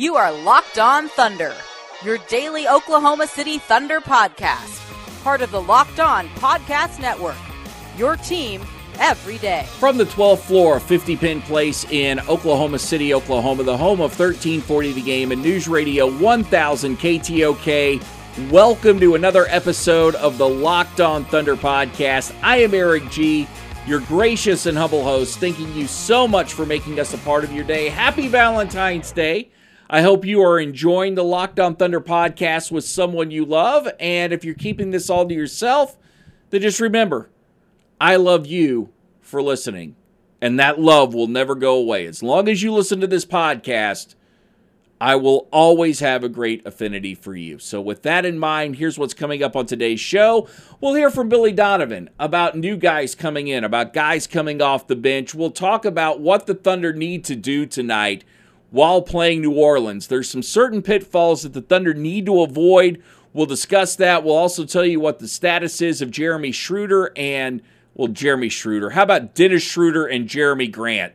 You are Locked On Thunder, your daily Oklahoma City Thunder podcast, part of the Locked On Podcast Network. Your team every day. From the 12th floor of 50 Penn Place in Oklahoma City, Oklahoma, the home of 1340 The Game and News Radio 1000 KTOK. Welcome to another episode of the Locked On Thunder podcast. I am Eric G, your gracious and humble host. Thanking you so much for making us a part of your day. Happy Valentine's Day. I hope you are enjoying the Locked On Thunder podcast with someone you love. And if you're keeping this all to yourself, then just remember I love you for listening. And that love will never go away. As long as you listen to this podcast, I will always have a great affinity for you. So, with that in mind, here's what's coming up on today's show. We'll hear from Billy Donovan about new guys coming in, about guys coming off the bench. We'll talk about what the Thunder need to do tonight while playing New Orleans. There's some certain pitfalls that the Thunder need to avoid. We'll discuss that. We'll also tell you what the status is of Jeremy Schroeder and well, Jeremy Schroeder. How about Dennis Schroeder and Jerami Grant?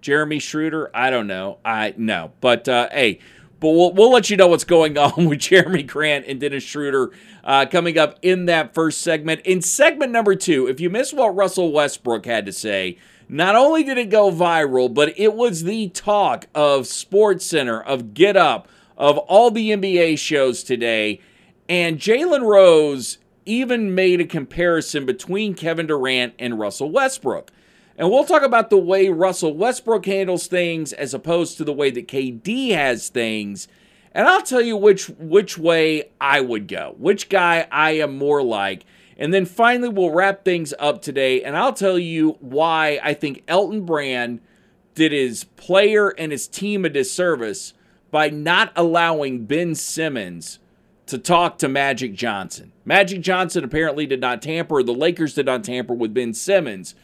Jeremy Schroeder? I don't know. I know. but uh, hey, but we'll, we'll let you know what's going on with Jerami Grant and Dennis Schroeder uh, coming up in that first segment. In segment number two, if you missed what Russell Westbrook had to say, not only did it go viral, but it was the talk of Sports Center, of Get Up, of all the NBA shows today. And Jalen Rose even made a comparison between Kevin Durant and Russell Westbrook. And we'll talk about the way Russell Westbrook handles things as opposed to the way that KD has things. And I'll tell you which which way I would go, which guy I am more like. And then finally we'll wrap things up today and I'll tell you why I think Elton Brand did his player and his team a disservice by not allowing Ben Simmons to talk to Magic Johnson. Magic Johnson apparently did not tamper, the Lakers did not tamper with Ben Simmons.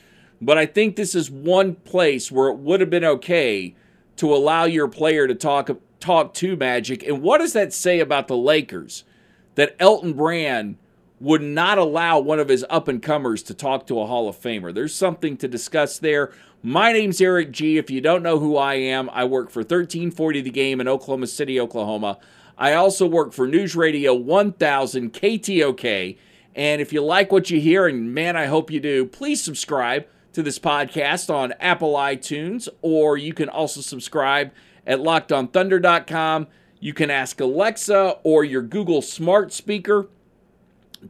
But I think this is one place where it would have been okay to allow your player to talk talk to Magic. And what does that say about the Lakers? That Elton Brand would not allow one of his up and comers to talk to a Hall of Famer. There's something to discuss there. My name's Eric G. If you don't know who I am, I work for 1340 The Game in Oklahoma City, Oklahoma. I also work for News Radio 1000 KTOK. And if you like what you hear, and man, I hope you do, please subscribe to this podcast on Apple iTunes, or you can also subscribe at lockedonthunder.com. You can ask Alexa or your Google smart speaker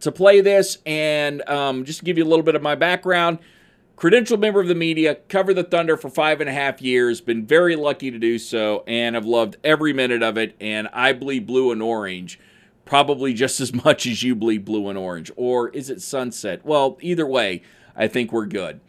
to play this. And um, just to give you a little bit of my background, credentialed member of the media, covered the Thunder for five and a half years, been very lucky to do so, and have loved every minute of it. And I bleed blue and orange, probably just as much as you bleed blue and orange. Or is it sunset? Well, either way, I think we're good.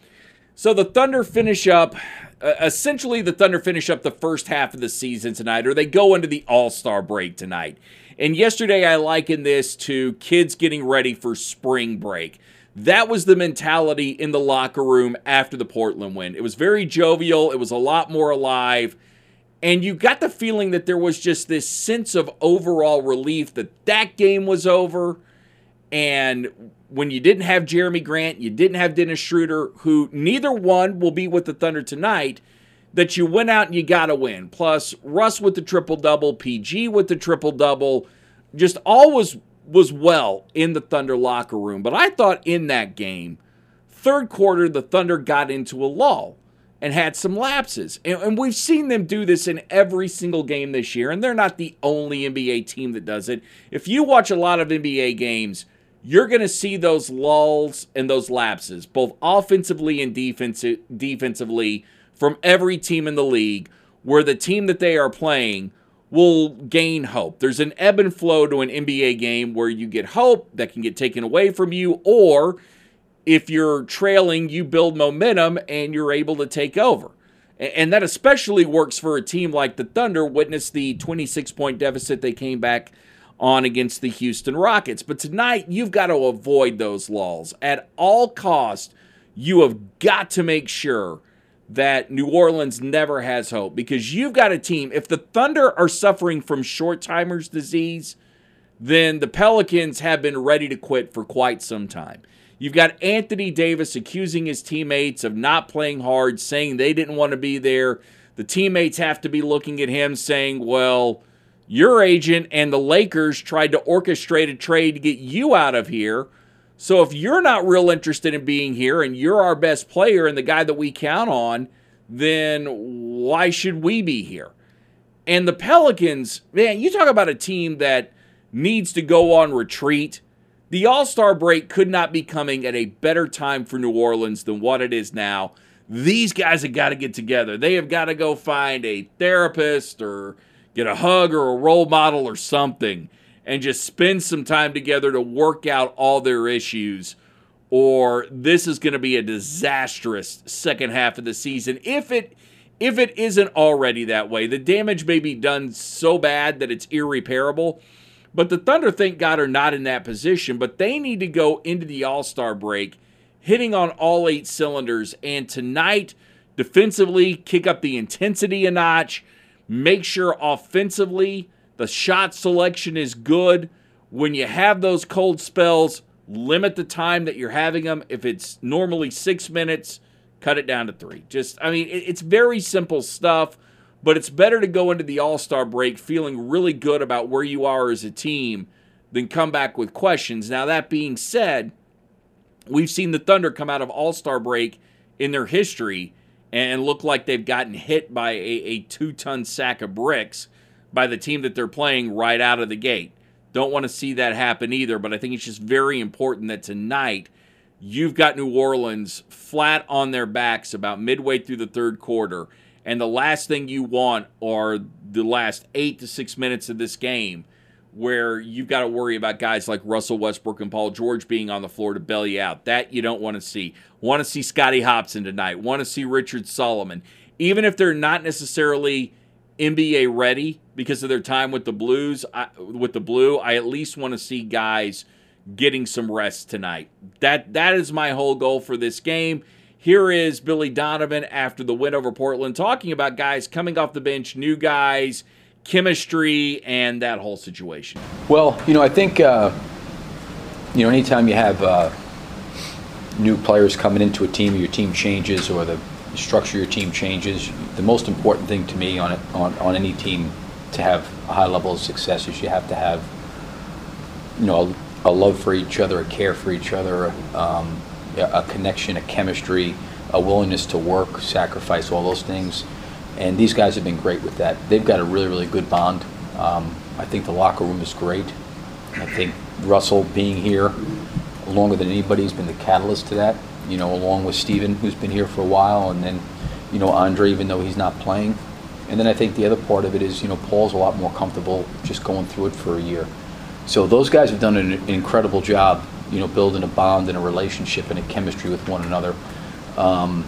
So the Thunder finish up. Uh, essentially, the Thunder finish up the first half of the season tonight, or they go into the All Star break tonight. And yesterday, I likened this to kids getting ready for spring break. That was the mentality in the locker room after the Portland win. It was very jovial, it was a lot more alive. And you got the feeling that there was just this sense of overall relief that that game was over. And when you didn't have Jerami Grant, you didn't have Dennis Schroeder, who neither one will be with the Thunder tonight, that you went out and you got to win. Plus, Russ with the triple double, PG with the triple double, just all was was well in the Thunder locker room. But I thought in that game, third quarter, the Thunder got into a lull and had some lapses. And, and, we've seen them do this in every single game this year, and they're not the only NBA team that does it. If you watch a lot of NBA games, you're going to see those lulls and those lapses, both offensively and defensive, defensively, from every team in the league, where the team that they are playing – will gain hope. There's an ebb and flow to an NBA game where you get hope that can get taken away from you, or if you're trailing, you build momentum and you're able to take over. And that especially works for a team like the Thunder, witness the 26 point deficit they came back on against the Houston Rockets. But tonight, you've got to avoid those lulls. At all cost, you have got to make sure that New Orleans never has hope because you've got a team. If the Thunder are suffering from short timers disease, then the Pelicans have been ready to quit for quite some time. You've got Anthony Davis accusing his teammates of not playing hard, saying they didn't want to be there. The teammates have to be looking at him saying, well, your agent and the Lakers tried to orchestrate a trade to get you out of here. So if you're not real interested in being here and you're our best player and the guy that we count on, then why should we be here? And the Pelicans, man, you talk about a team that needs to go on retreat. The All Star break could not be coming at a better time for New Orleans than what it is now. These guys have got to get together. They have got to go find a therapist or get a hug or a role model or something and just spend some time together to work out all their issues. Or this is going to be a disastrous second half of the season if it if it isn't already that way. The damage may be done so bad that it's irreparable but the Thunder, thank God, are not in that position. But they need to go into the All Star break hitting on all eight cylinders. And tonight, defensively, kick up the intensity a notch. Make sure offensively the shot selection is good. When you have those cold spells, limit the time that you're having them. If it's normally six minutes, cut it down to three. Just, I mean, it's very simple stuff but it's better to go into the All Star break feeling really good about where you are as a team than come back with questions. Now, that being said, we've seen the Thunder come out of All Star break in their history and look like they've gotten hit by a, a two ton sack of bricks by the team that they're playing right out of the gate. Don't want to see that happen either, but I think it's just very important that tonight you've got New Orleans flat on their backs about midway through the third quarter and the last thing you want are the last eight to six minutes of this game where you've got to worry about guys like Russell Westbrook and Paul George being on the floor to you out. That you don't want to see. Want to see Scotty Hopson tonight. Want to see Richard Solomon. Even if they're not necessarily NBA ready because of their time with the Blues, I, with the Blue, I at least want to see guys getting some rest tonight. That that is my whole goal for this game. Here is Billy Donovan after the win over Portland talking about guys coming off the bench, new guys, chemistry, and that whole situation. Well, you know, I think, uh, you know, anytime you have uh, new players coming into a team, your team changes or the structure your team changes, the most important thing to me on, on, on any team to have a high level of success is you have to have, you know, a, a love for each other, a care for each other, um, a connection, a chemistry, a willingness to work, sacrifice, all those things. And these guys have been great with that. They've got a really, really good bond. Um, I think the locker room is great. I think Russell being here longer than anybody has been the catalyst to that. You know, along with Steven, who's been here for a while, and then, you know, Andre, even though he's not playing. And then I think the other part of it is, you know, Paul's a lot more comfortable just going through it for a year. So those guys have done an incredible job you know, building a bond and a relationship and a chemistry with one another. Um,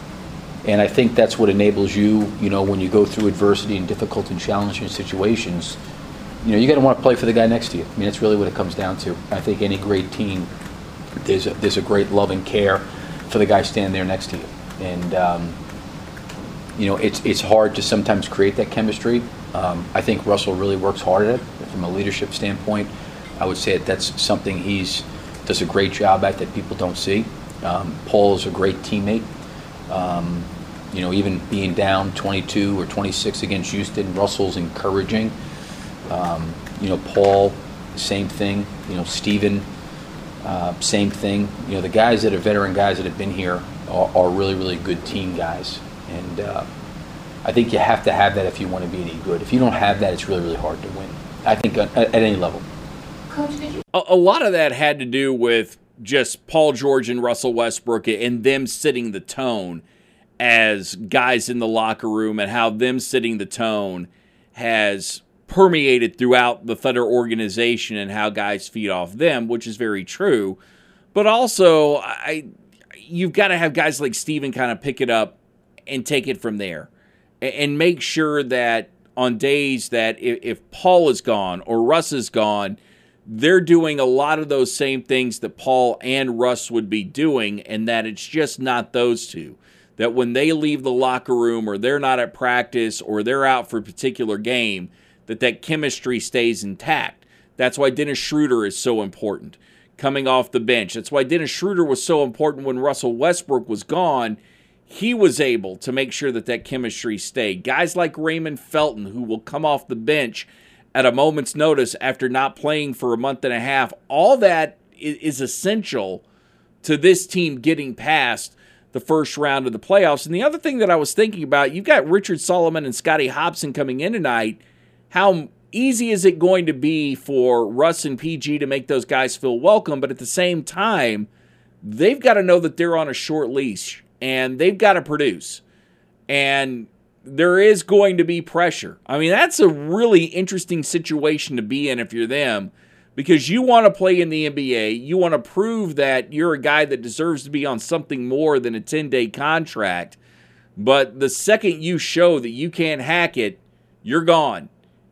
and I think that's what enables you, you know, when you go through adversity and difficult and challenging situations, you know, you got to want to play for the guy next to you. I mean, that's really what it comes down to. I think any great team, there's a, there's a great love and care for the guy standing there next to you. And, um, you know, it's, it's hard to sometimes create that chemistry. Um, I think Russell really works hard at it from a leadership standpoint. I would say that that's something he's does a great job at that people don't see. Um, Paul is a great teammate. Um, you know, even being down 22 or 26 against Houston, Russell's encouraging. Um, you know, Paul, same thing. You know, Steven, uh, same thing. You know, the guys that are veteran guys that have been here are, are really, really good team guys. And uh, I think you have to have that if you want to be any good. If you don't have that, it's really, really hard to win. I think at, at any level. Coach. A, a lot of that had to do with just Paul George and Russell Westbrook and them setting the tone as guys in the locker room and how them setting the tone has permeated throughout the Thunder organization and how guys feed off them, which is very true. But also, I you've got to have guys like Steven kind of pick it up and take it from there. and make sure that on days that if, Paul is gone or Russ is gone, they're doing a lot of those same things that Paul and Russ would be doing, and that it's just not those two. That when they leave the locker room or they're not at practice or they're out for a particular game, that that chemistry stays intact. That's why Dennis Schroeder is so important coming off the bench. That's why Dennis Schroeder was so important when Russell Westbrook was gone. He was able to make sure that that chemistry stayed. Guys like Raymond Felton, who will come off the bench at a moment's notice after not playing for a month and a half, all that is essential to this team getting past the first round of the playoffs. And the other thing that I was thinking about, you've got Richard Solomon and Scotty Hopson coming in tonight. How easy is it going to be for Russ and PG to make those guys feel welcome? But at the same time, they've got to know that they're on a short leash and they've got to produce. And there is going to be pressure. I mean, that's a really interesting situation to be in if you're them because you want to play in the NBA. You want to prove that you're a guy that deserves to be on something more than a 10 day contract. But the second you show that you can't hack it, you're gone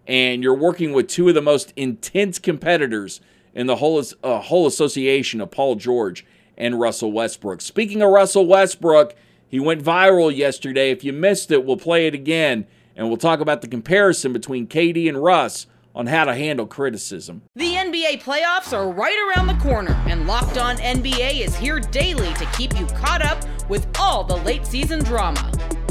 and you're working with two of the most intense competitors in the whole uh, whole association of Paul George and Russell Westbrook. Speaking of Russell Westbrook, he went viral yesterday. If you missed it, we'll play it again and we'll talk about the comparison between KD and Russ on how to handle criticism. The NBA playoffs are right around the corner, and Locked On NBA is here daily to keep you caught up with all the late season drama.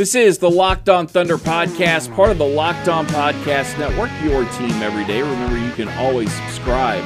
This is the Locked On Thunder podcast, part of the Locked On Podcast Network, your team every day. Remember, you can always subscribe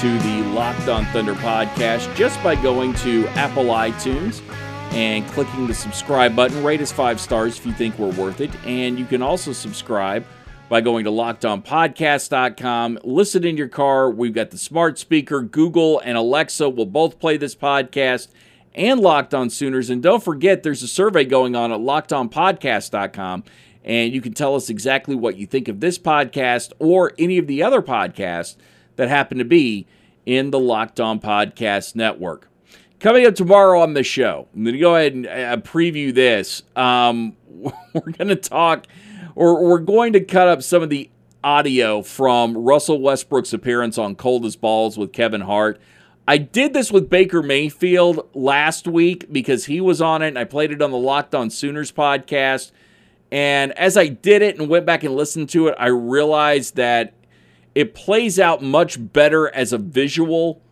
to the Locked On Thunder podcast just by going to Apple iTunes and clicking the subscribe button. Rate us five stars if you think we're worth it. And you can also subscribe by going to lockedonpodcast.com. Listen in your car. We've got the smart speaker. Google and Alexa will both play this podcast and Locked On Sooners. And don't forget, there's a survey going on at lockedonpodcast.com. And you can tell us exactly what you think of this podcast or any of the other podcasts that happen to be in the Locked On Podcast Network. Coming up tomorrow on the show, I'm going to go ahead and uh, preview this. Um, we're going to talk, or we're going to cut up some of the audio from Russell Westbrook's appearance on Cold as Balls with Kevin Hart. I did this with Baker Mayfield last week because he was on it and I played it on the Locked On Sooners podcast. And as I did it and went back and listened to it, I realized that it plays out much better as a visual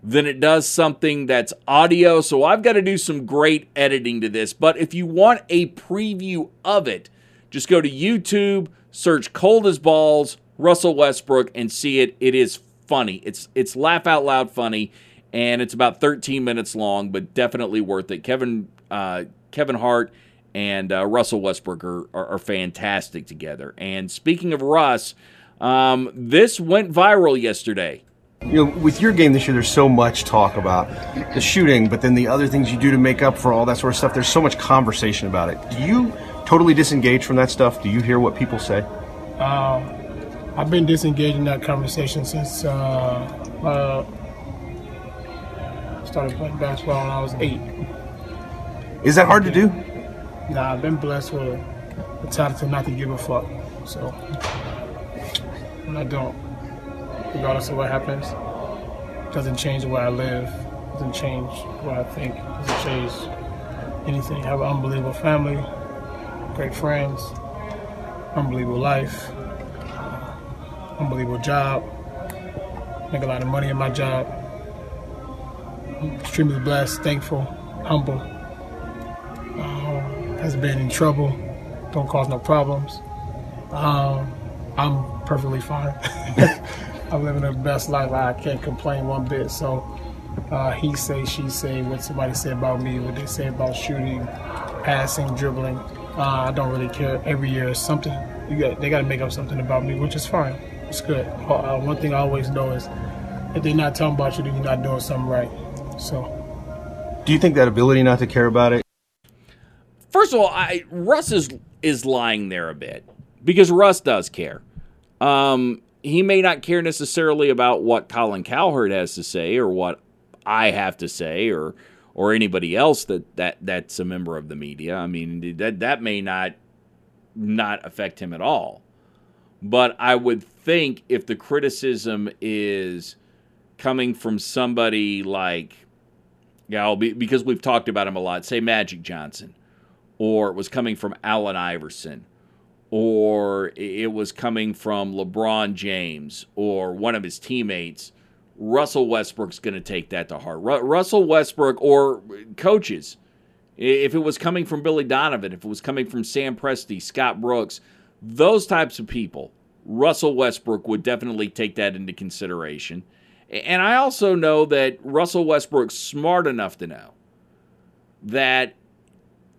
than it does something that's audio. So I've got to do some great editing to this. But if you want a preview of it, just go to YouTube, search Cold as Balls, Russell Westbrook, and see it. It is funny. It's it's laugh out loud funny, and it's about 13 minutes long, but definitely worth it. Kevin uh, Kevin Hart and uh, Russell Westbrook are, are, are, fantastic together. And speaking of Russ, um, this went viral yesterday. You know, with your game this year, there's so much talk about the shooting, but then the other things you do to make up for all that sort of stuff. There's so much conversation about it. Do you totally disengage from that stuff? Do you hear what people say? Um, I've been disengaged in that conversation since uh, uh, started playing basketball when I was eight. Is that hard to do? Nah, I've been blessed with the talent to not to give a fuck. So when I don't, regardless of what happens, doesn't change the way I live, doesn't change what I think, doesn't change anything. I have an unbelievable family, great friends, unbelievable life unbelievable job. make a lot of money in my job. I'm extremely blessed, thankful, humble. Um, has been in trouble, don't cause no problems. Um, I'm perfectly fine. I'm living the best life. I can't complain one bit. So uh, he say, she say, what somebody say about me, what they say about shooting, passing, dribbling. Uh, I don't really care. Every year something. Got, they got to make up something about me, which is fine. It's good. Uh, one thing I always know is if they're not talking about you, then you're not doing something right. So. Do you think that ability not to care about it? First of all, I, Russ is is lying there a bit because Russ does care. Um, he may not care necessarily about what Colin Cowherd has to say or what I have to say or or anybody else that, that that's a member of the media. I mean that that may not not affect him at all. But I would think if the criticism is coming from somebody like yeah, because we've talked about him a lot, say Magic Johnson, or it was coming from Allen Iverson, or it was coming from LeBron James or one of his teammates, Russell Westbrook's going to take that to heart. Ru- Russell Westbrook or coaches, if it was coming from Billy Donovan, if it was coming from Sam Presti, Scott Brooks, those types of people, Russell Westbrook would definitely take that into consideration. And I also know that Russell Westbrook's smart enough to know that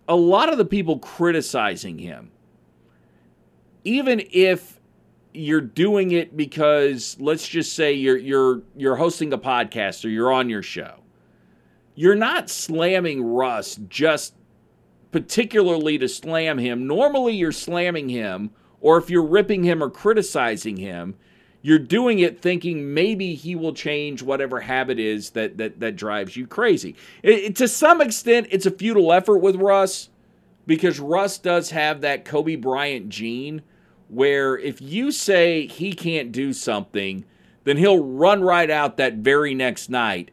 a lot of the people criticizing him even if you're doing it because let's just say you're you're you're hosting a podcast or you're on your show. You're not slamming Russ just particularly to slam him. Normally you're slamming him or if you're ripping him or criticizing him, you're doing it thinking maybe he will change whatever habit is that that that drives you crazy. It, it, to some extent it's a futile effort with Russ because Russ does have that Kobe Bryant gene where if you say he can't do something, then he'll run right out that very next night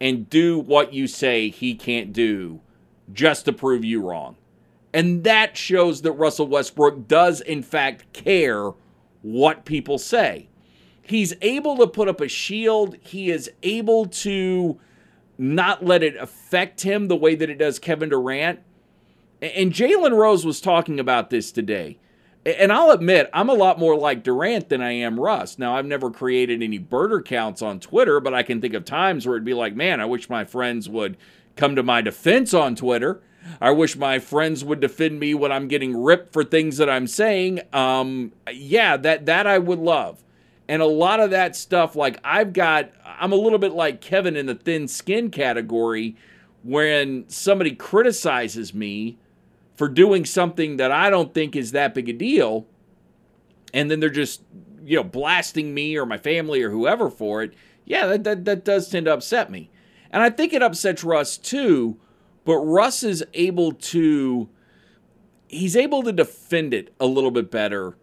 and do what you say he can't do just to prove you wrong. And that shows that Russell Westbrook does, in fact, care what people say. He's able to put up a shield, he is able to not let it affect him the way that it does Kevin Durant. And Jalen Rose was talking about this today. And I'll admit, I'm a lot more like Durant than I am Russ. Now, I've never created any burner counts on Twitter, but I can think of times where it'd be like, man, I wish my friends would come to my defense on Twitter. I wish my friends would defend me when I'm getting ripped for things that I'm saying. Um, yeah, that that I would love. And a lot of that stuff, like I've got, I'm a little bit like Kevin in the thin skin category. When somebody criticizes me, for doing something that I don't think is that big a deal, and then they're just you know blasting me or my family or whoever for it. Yeah, that that, that does tend to upset me, and I think it upsets Russ too. But Russ is able to he's able to defend it a little bit better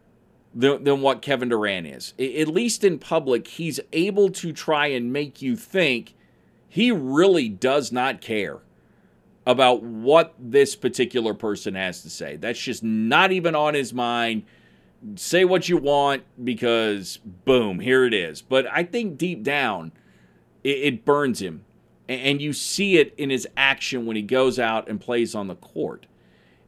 than, than what Kevin Durant is. At least in public, he's able to try and make you think he really does not care about what this particular person has to say. That's just not even on his mind. Say what you want because, boom, here it is. But I think deep down, it, it burns him. And you see it in his action when he goes out and plays on the court.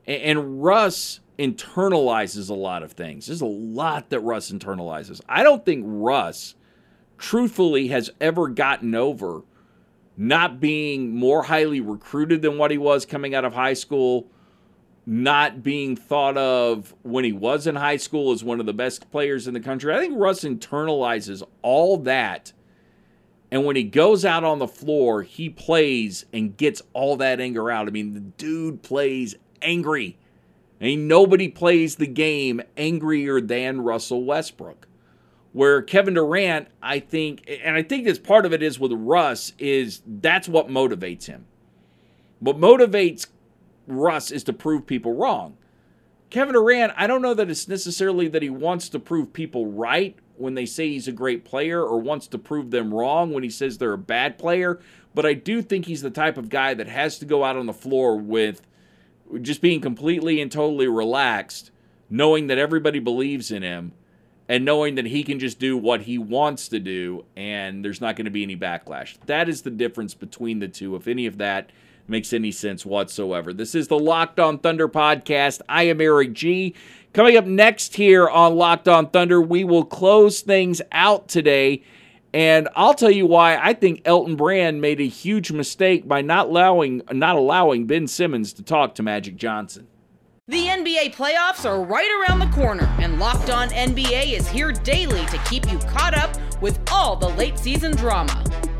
And, Russ internalizes a lot of things. There's a lot that Russ internalizes. I don't think Russ, truthfully, has ever gotten over not being more highly recruited than what he was coming out of high school, not being thought of when he was in high school as one of the best players in the country. I think Russ internalizes all that. And when he goes out on the floor, he plays and gets all that anger out. I mean, the dude plays angry. Ain't nobody plays the game angrier than Russell Westbrook. Where Kevin Durant, I think, and I think this part of it is with Russ, is that's what motivates him. What motivates Russ is to prove people wrong. Kevin Durant, I don't know that it's necessarily that he wants to prove people right when they say he's a great player or wants to prove them wrong when he says they're a bad player, but I do think he's the type of guy that has to go out on the floor with just being completely and totally relaxed, knowing that everybody believes in him and knowing that he can just do what he wants to do and there's not going to be any backlash. That is the difference between the two, if any of that makes any sense whatsoever. This is the Locked On Thunder podcast. I am Eric G. Coming up next here on Locked On Thunder, we will close things out today. And I'll tell you why I think Elton Brand made a huge mistake by not allowing not allowing Ben Simmons to talk to Magic Johnson. The NBA playoffs are right around the corner, and Locked On NBA is here daily to keep you caught up with all the late season drama.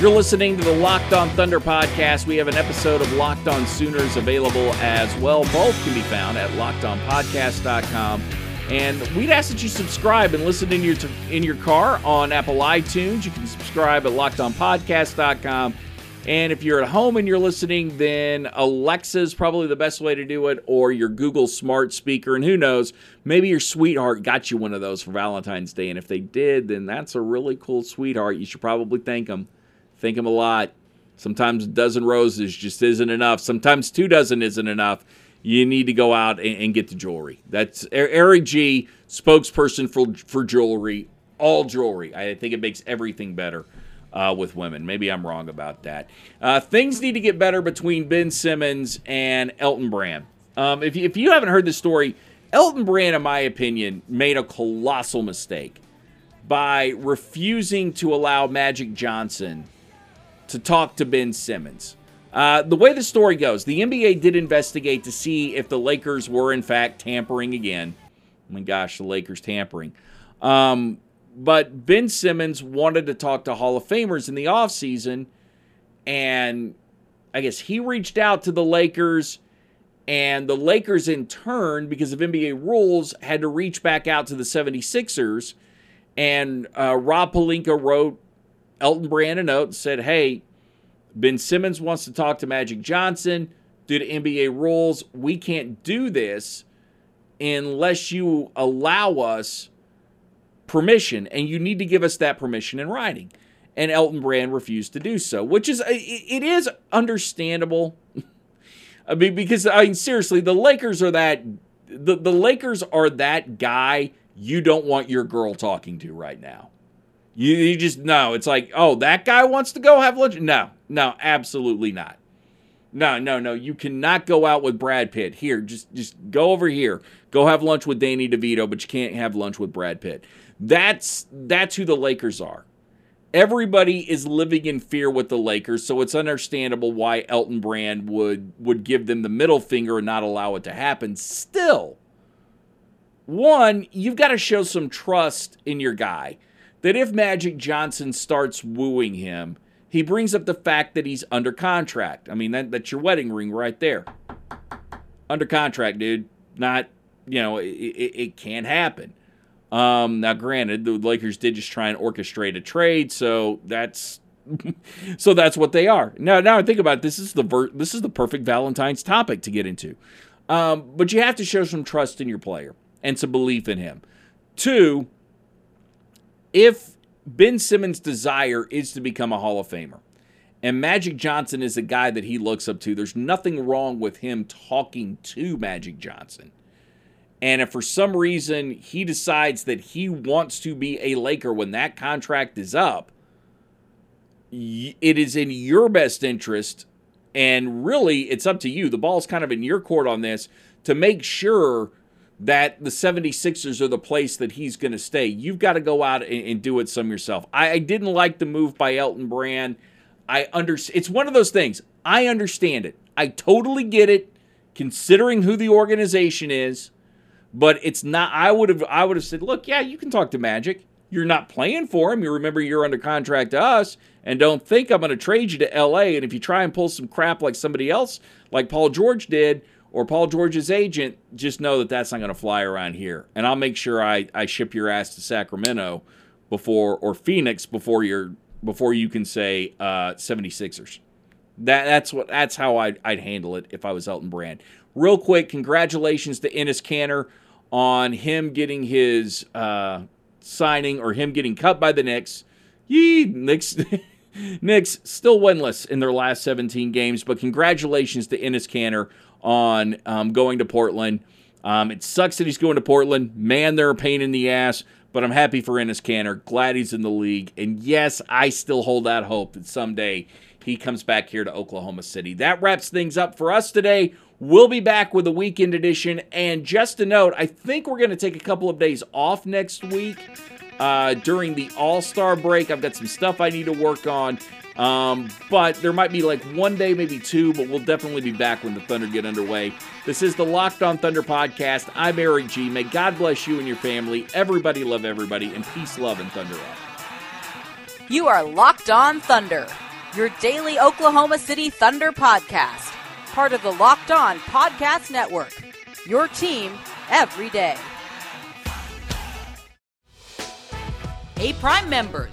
You're listening to the Locked On Thunder podcast. We have an episode of Locked On Sooners available as well. Both can be found at lockedonpodcast.com. And we'd ask that you subscribe and listen in your in your car on Apple iTunes. You can subscribe at lockedonpodcast.com. And if you're at home and you're listening, then Alexa is probably the best way to do it, or your Google smart speaker. And who knows, maybe your sweetheart got you one of those for Valentine's Day. And if they did, then that's a really cool sweetheart. You should probably thank them. Think him a lot. Sometimes a dozen roses just isn't enough. Sometimes two dozen isn't enough. You need to go out and, and get the jewelry. That's Eric G, spokesperson for for jewelry, all jewelry. I think it makes everything better. Uh, with women. Maybe I'm wrong about that. Uh, things need to get better between Ben Simmons and Elton Brand. Um, if, if you haven't heard the story, Elton Brand, in my opinion, made a colossal mistake by refusing to allow Magic Johnson to talk to Ben Simmons. Uh, the way the story goes, the NBA did investigate to see if the Lakers were in fact tampering again. Oh my gosh, the Lakers tampering. Um, but Ben Simmons wanted to talk to Hall of Famers in the offseason, and I guess he reached out to the Lakers, and the Lakers, in turn, because of NBA rules, had to reach back out to the 76ers. And uh, Rob Pelinka wrote Elton Brand a note and said, Hey, Ben Simmons wants to talk to Magic Johnson. Due to NBA rules, we can't do this unless you allow us permission, and you need to give us that permission in writing. And Elton Brand refused to do so, which is it is understandable. I mean, because I mean, seriously, the Lakers are that the, the Lakers are that guy you don't want your girl talking to right now. You, you just no. It's like, oh, that guy wants to go have lunch. No, no, absolutely not. No, no, no. You cannot go out with Brad Pitt. Here, just just go over here. Go have lunch with Danny DeVito, but you can't have lunch with Brad Pitt. That's that's who the Lakers are. Everybody is living in fear with the Lakers, so it's understandable why Elton Brand would would give them the middle finger and not allow it to happen. Still, one, you've got to show some trust in your guy that if Magic Johnson starts wooing him, he brings up the fact that he's under contract. I mean, that, that's your wedding ring right there. Under contract, dude. Not, you know, it, it, it can't happen. Um, now, granted, the Lakers did just try and orchestrate a trade, so that's so that's what they are. Now, now I think about it, this is the ver- this is the perfect Valentine's topic to get into. Um, but you have to show some trust in your player and some belief in him. Two, if Ben Simmons' desire is to become a Hall of Famer, and Magic Johnson is a guy that he looks up to, there's nothing wrong with him talking to Magic Johnson. And if for some reason he decides that he wants to be a Laker when that contract is up, it is in your best interest. And really, it's up to you. The ball's kind of in your court on this to make sure that the 76ers are the place that he's going to stay. You've got to go out and, and, do it some yourself. I, I, didn't like the move by Elton Brand. I understand. It's one of those things. I understand it. I totally get it, considering who the organization is. But it's not. I would have. I would have said, look, yeah, you can talk to Magic. You're not playing for him. You remember you're under contract to us, and don't think I'm going to trade you to L.A. And if you try and pull some crap like somebody else, like Paul George did, or Paul George's agent, just know that that's not going to fly around here. And I'll make sure I, I ship your ass to Sacramento before or Phoenix before you're before you can say uh, 76ers. That that's what that's how I'd, I'd handle it if I was Elton Brand. Real quick, congratulations to Enes Kanter on him getting his uh, signing or him getting cut by the Knicks. Yee, Knicks. Knicks still winless in their last 17 games, but congratulations to Enes Kanter on um, going to Portland. Um, it sucks that he's going to Portland. Man, they're a pain in the ass, but I'm happy for Enes Kanter. Glad he's in the league. And yes, I still hold that hope that someday he comes back here to Oklahoma City. That wraps things up for us today. We'll be back with a weekend edition. And just a note, I think we're going to take a couple of days off next week uh, during the All Star break. I've got some stuff I need to work on. Um, but there might be like one day, maybe two, but we'll definitely be back when the Thunder get underway. This is the Locked On Thunder podcast. I'm Eric G. May God bless you and your family. Everybody love everybody, and peace, love, and Thunder up. You are Locked On Thunder, your daily Oklahoma City Thunder podcast, part of the Locked On Podcast Network. Your team every day. Hey, Prime members,